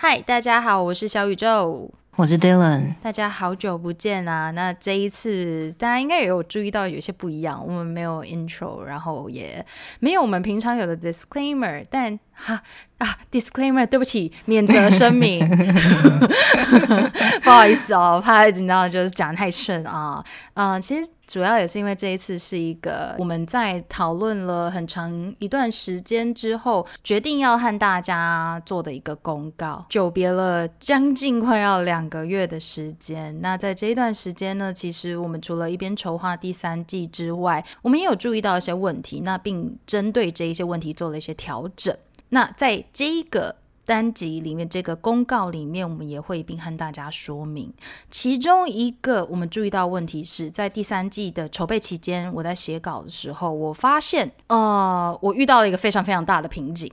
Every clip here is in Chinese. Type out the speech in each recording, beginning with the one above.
嗨，大家好，我是小宇宙。我是 Dylan，大家好久不见啊！那这一次大家应该也有注意到有些不一样，我们没有 intro，然后也没有我们平常有的 disclaimer，但哈啊 disclaimer，对不起，免责声明，不好意思哦，怕你知道就是讲太顺啊，嗯，其实。主要也是因为这一次是一个我们在讨论了很长一段时间之后，决定要和大家做的一个公告。久别了，将近快要两个月的时间。那在这一段时间呢，其实我们除了一边筹划第三季之外，我们也有注意到一些问题，那并针对这一些问题做了一些调整。那在这一个。单集里面这个公告里面，我们也会一并和大家说明。其中一个我们注意到问题是在第三季的筹备期间，我在写稿的时候，我发现，呃，我遇到了一个非常非常大的瓶颈，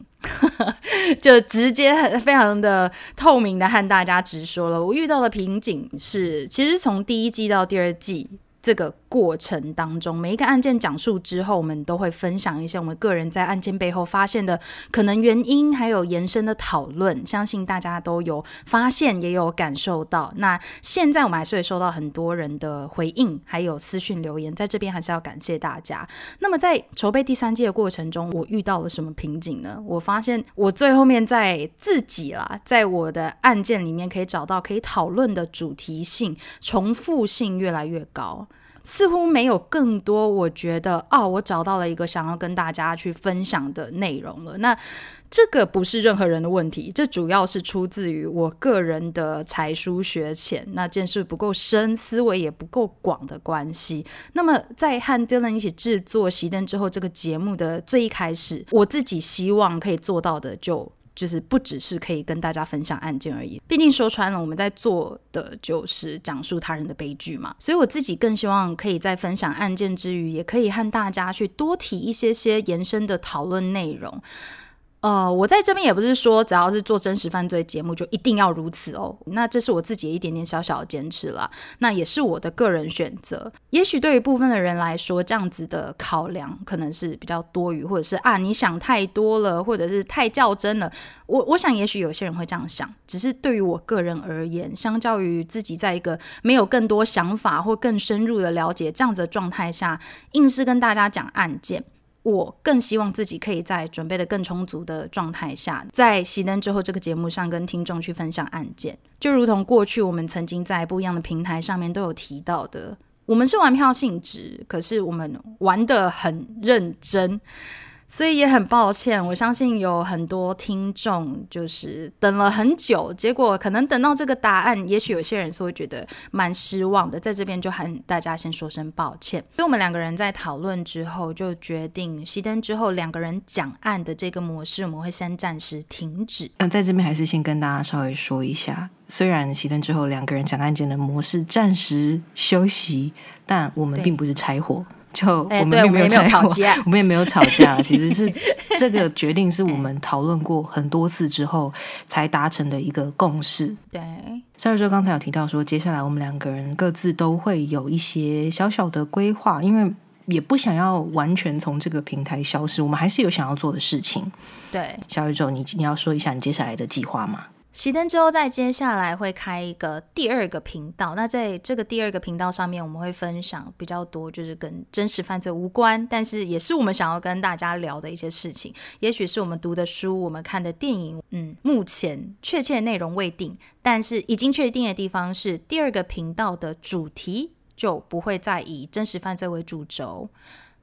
就直接很非常的透明的和大家直说了，我遇到的瓶颈是，其实从第一季到第二季。这个过程当中，每一个案件讲述之后，我们都会分享一些我们个人在案件背后发现的可能原因，还有延伸的讨论。相信大家都有发现，也有感受到。那现在我们还是会收到很多人的回应，还有私讯留言，在这边还是要感谢大家。那么在筹备第三季的过程中，我遇到了什么瓶颈呢？我发现我最后面在自己啦，在我的案件里面可以找到可以讨论的主题性、重复性越来越高。似乎没有更多，我觉得哦，我找到了一个想要跟大家去分享的内容了。那这个不是任何人的问题，这主要是出自于我个人的才疏学浅，那见识不够深，思维也不够广的关系。那么在和 Dylan 一起制作熄灯之后，这个节目的最一开始，我自己希望可以做到的就。就是不只是可以跟大家分享案件而已，毕竟说穿了，我们在做的就是讲述他人的悲剧嘛。所以我自己更希望可以在分享案件之余，也可以和大家去多提一些些延伸的讨论内容。呃，我在这边也不是说只要是做真实犯罪节目就一定要如此哦。那这是我自己一点点小小的坚持啦，那也是我的个人选择。也许对于部分的人来说，这样子的考量可能是比较多余，或者是啊你想太多了，或者是太较真了。我我想也许有些人会这样想，只是对于我个人而言，相较于自己在一个没有更多想法或更深入的了解这样子的状态下，硬是跟大家讲案件。我更希望自己可以在准备的更充足的状态下，在熄灯之后这个节目上跟听众去分享案件，就如同过去我们曾经在不一样的平台上面都有提到的，我们是玩票性质，可是我们玩的很认真。所以也很抱歉，我相信有很多听众就是等了很久，结果可能等到这个答案，也许有些人是会觉得蛮失望的。在这边就喊大家先说声抱歉。所以我们两个人在讨论之后，就决定熄灯之后两个人讲案的这个模式，我们会先暂时停止。那在这边还是先跟大家稍微说一下，虽然熄灯之后两个人讲案件的模式暂时休息，但我们并不是拆伙。就我们并没有吵架，我们也没有吵架。其实是 这个决定是我们讨论过很多次之后才达成的一个共识。对，夏日说刚才有提到说，接下来我们两个人各自都会有一些小小的规划，因为也不想要完全从这个平台消失，我们还是有想要做的事情。对，小宇宙，你你要说一下你接下来的计划吗？熄灯之后，再接下来会开一个第二个频道。那在这个第二个频道上面，我们会分享比较多，就是跟真实犯罪无关，但是也是我们想要跟大家聊的一些事情。也许是我们读的书，我们看的电影。嗯，目前确切内容未定，但是已经确定的地方是，第二个频道的主题就不会再以真实犯罪为主轴。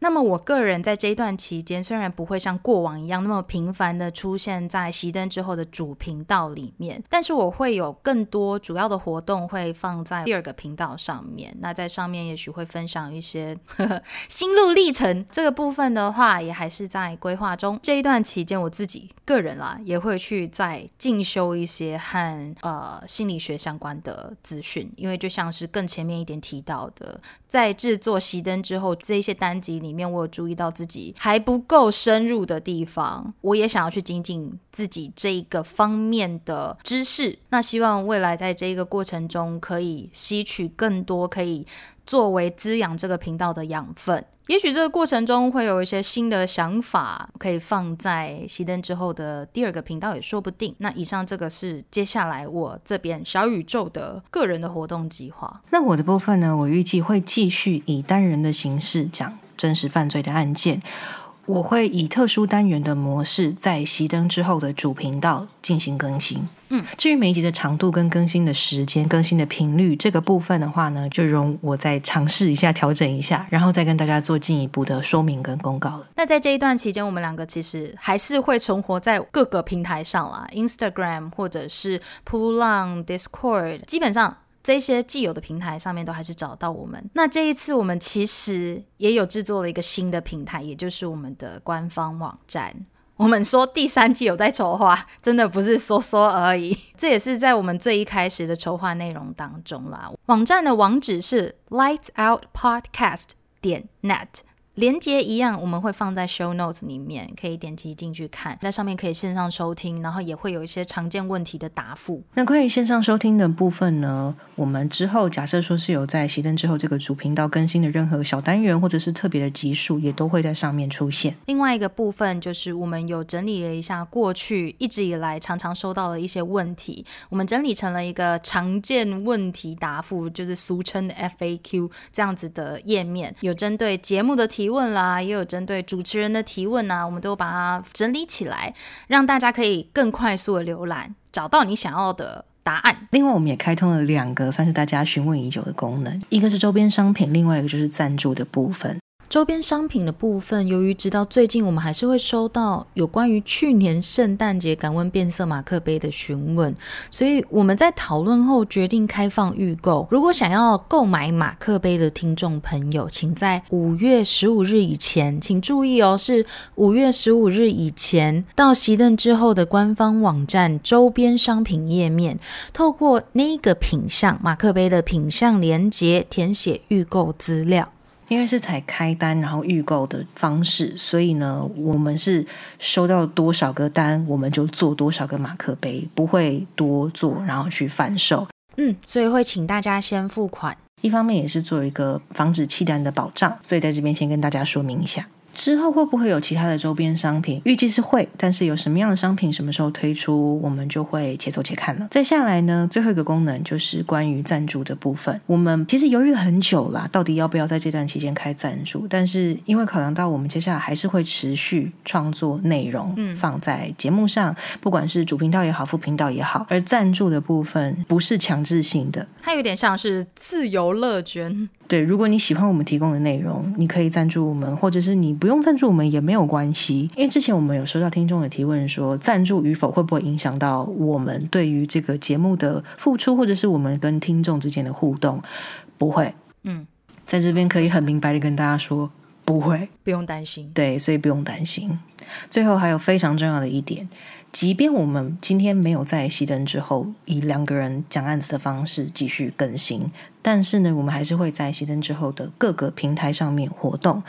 那么我个人在这一段期间，虽然不会像过往一样那么频繁的出现在熄灯之后的主频道里面，但是我会有更多主要的活动会放在第二个频道上面。那在上面也许会分享一些呵 呵心路历程，这个部分的话也还是在规划中。这一段期间，我自己个人啦也会去再进修一些和呃心理学相关的资讯，因为就像是更前面一点提到的，在制作熄灯之后这一些单集里。里面我有注意到自己还不够深入的地方，我也想要去精进自己这一个方面的知识。那希望未来在这一个过程中，可以吸取更多可以作为滋养这个频道的养分。也许这个过程中会有一些新的想法，可以放在熄灯之后的第二个频道也说不定。那以上这个是接下来我这边小宇宙的个人的活动计划。那我的部分呢，我预计会继续以单人的形式讲真实犯罪的案件。我会以特殊单元的模式，在熄灯之后的主频道进行更新。嗯，至于每一集的长度跟更新的时间、更新的频率这个部分的话呢，就容我再尝试一下调整一下，然后再跟大家做进一步的说明跟公告了。那在这一段期间，我们两个其实还是会存活在各个平台上啦，Instagram 或者是扑浪、Discord，基本上。这些既有的平台上面都还是找到我们。那这一次我们其实也有制作了一个新的平台，也就是我们的官方网站。我们说第三季有在筹划，真的不是说说而已。这也是在我们最一开始的筹划内容当中啦。网站的网址是 lightsoutpodcast 点 net。连接一样，我们会放在 show notes 里面，可以点击进去看，在上面可以线上收听，然后也会有一些常见问题的答复。那关于线上收听的部分呢，我们之后假设说是有在熄灯之后这个主频道更新的任何小单元或者是特别的集数，也都会在上面出现。另外一个部分就是我们有整理了一下过去一直以来常常收到的一些问题，我们整理成了一个常见问题答复，就是俗称的 FAQ 这样子的页面，有针对节目的提。提问啦，也有针对主持人的提问啊，我们都把它整理起来，让大家可以更快速的浏览，找到你想要的答案。另外，我们也开通了两个算是大家询问已久的功能，一个是周边商品，另外一个就是赞助的部分。周边商品的部分，由于直到最近，我们还是会收到有关于去年圣诞节感温变色马克杯的询问，所以我们在讨论后决定开放预购。如果想要购买马克杯的听众朋友，请在五月十五日以前，请注意哦，是五月十五日以前到熄灯之后的官方网站周边商品页面，透过那个品相马克杯的品相连接，填写预购资料。因为是采开单然后预购的方式，所以呢，我们是收到多少个单，我们就做多少个马克杯，不会多做然后去贩售。嗯，所以会请大家先付款，一方面也是做一个防止弃单的保障，所以在这边先跟大家说明一下。之后会不会有其他的周边商品？预计是会，但是有什么样的商品，什么时候推出，我们就会且走且看了。再下来呢，最后一个功能就是关于赞助的部分。我们其实犹豫了很久啦，到底要不要在这段期间开赞助？但是因为考量到我们接下来还是会持续创作内容，嗯，放在节目上，不管是主频道也好，副频道也好，而赞助的部分不是强制性的，它有点像是自由乐捐。对，如果你喜欢我们提供的内容，你可以赞助我们，或者是你不用赞助我们也没有关系。因为之前我们有收到听众的提问，说赞助与否会不会影响到我们对于这个节目的付出，或者是我们跟听众之间的互动？不会。嗯，在这边可以很明白的跟大家说，不会，不用担心。对，所以不用担心。最后还有非常重要的一点。即便我们今天没有在熄灯之后以两个人讲案子的方式继续更新，但是呢，我们还是会在熄灯之后的各个平台上面活动，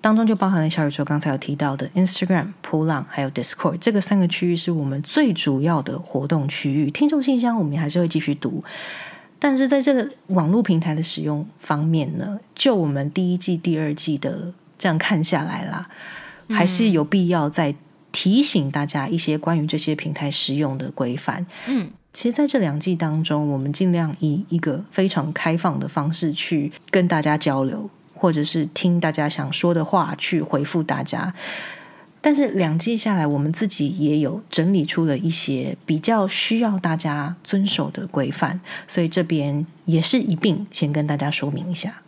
当中就包含了小宇宙刚才有提到的 Instagram、扑浪还有 Discord 这个三个区域是我们最主要的活动区域。听众信箱我们还是会继续读，但是在这个网络平台的使用方面呢，就我们第一季、第二季的这样看下来啦，还是有必要再。提醒大家一些关于这些平台使用的规范。嗯，其实在这两季当中，我们尽量以一个非常开放的方式去跟大家交流，或者是听大家想说的话去回复大家。但是两季下来，我们自己也有整理出了一些比较需要大家遵守的规范，所以这边也是一并先跟大家说明一下。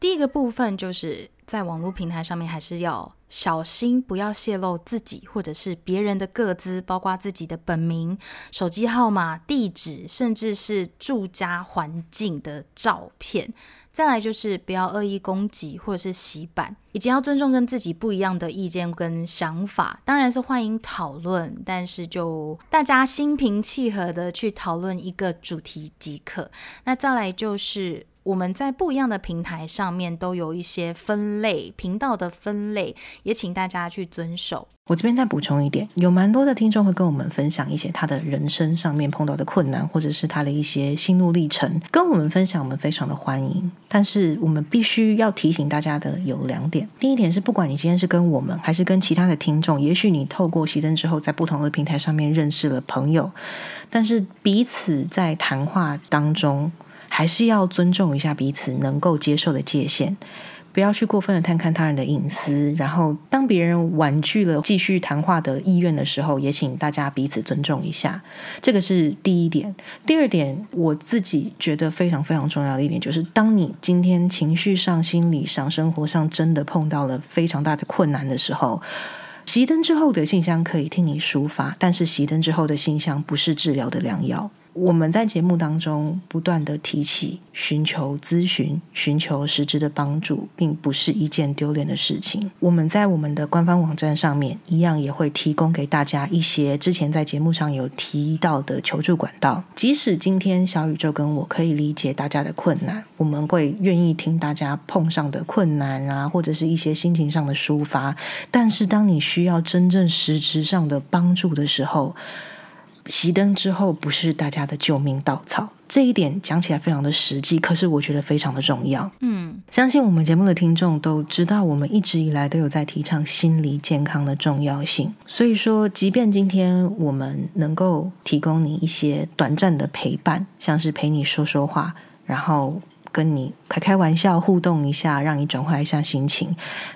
第一个部分就是在网络平台上面，还是要。小心不要泄露自己或者是别人的个资，包括自己的本名、手机号码、地址，甚至是住家环境的照片。再来就是不要恶意攻击或者是洗版，以及要尊重跟自己不一样的意见跟想法。当然是欢迎讨论，但是就大家心平气和的去讨论一个主题即可。那再来就是。我们在不一样的平台上面都有一些分类频道的分类，也请大家去遵守。我这边再补充一点，有蛮多的听众会跟我们分享一些他的人生上面碰到的困难，或者是他的一些心路历程，跟我们分享，我们非常的欢迎。但是我们必须要提醒大家的有两点，第一点是，不管你今天是跟我们，还是跟其他的听众，也许你透过熄灯之后，在不同的平台上面认识了朋友，但是彼此在谈话当中。还是要尊重一下彼此能够接受的界限，不要去过分的探看他人的隐私。然后，当别人婉拒了继续谈话的意愿的时候，也请大家彼此尊重一下。这个是第一点。第二点，我自己觉得非常非常重要的一点，就是当你今天情绪上、心理上、生活上真的碰到了非常大的困难的时候，熄灯之后的信箱可以听你抒发，但是熄灯之后的信箱不是治疗的良药。我们在节目当中不断的提起寻求咨询、寻求实质的帮助，并不是一件丢脸的事情。我们在我们的官方网站上面一样也会提供给大家一些之前在节目上有提到的求助管道。即使今天小宇宙跟我可以理解大家的困难，我们会愿意听大家碰上的困难啊，或者是一些心情上的抒发。但是当你需要真正实质上的帮助的时候，熄灯之后不是大家的救命稻草，这一点讲起来非常的实际，可是我觉得非常的重要。嗯，相信我们节目的听众都知道，我们一直以来都有在提倡心理健康的重要性。所以说，即便今天我们能够提供你一些短暂的陪伴，像是陪你说说话，然后跟你开开玩笑互动一下，让你转换一下心情，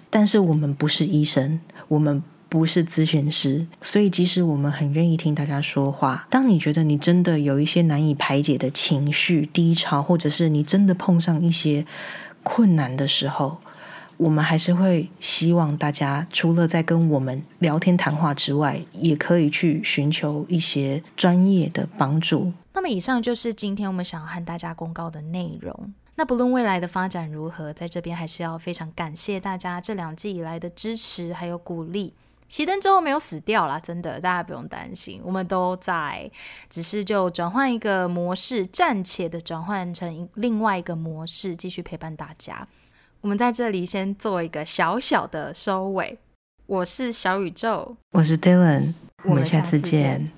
但是我们不是医生，我们。不是咨询师，所以即使我们很愿意听大家说话，当你觉得你真的有一些难以排解的情绪低潮，或者是你真的碰上一些困难的时候，我们还是会希望大家除了在跟我们聊天谈话之外，也可以去寻求一些专业的帮助。那么，以上就是今天我们想要和大家公告的内容。那不论未来的发展如何，在这边还是要非常感谢大家这两季以来的支持还有鼓励。熄灯之后没有死掉啦，真的，大家不用担心，我们都在，只是就转换一个模式，暂且的转换成另外一个模式，继续陪伴大家。我们在这里先做一个小小的收尾。我是小宇宙，我是 Dylan，我们下次见。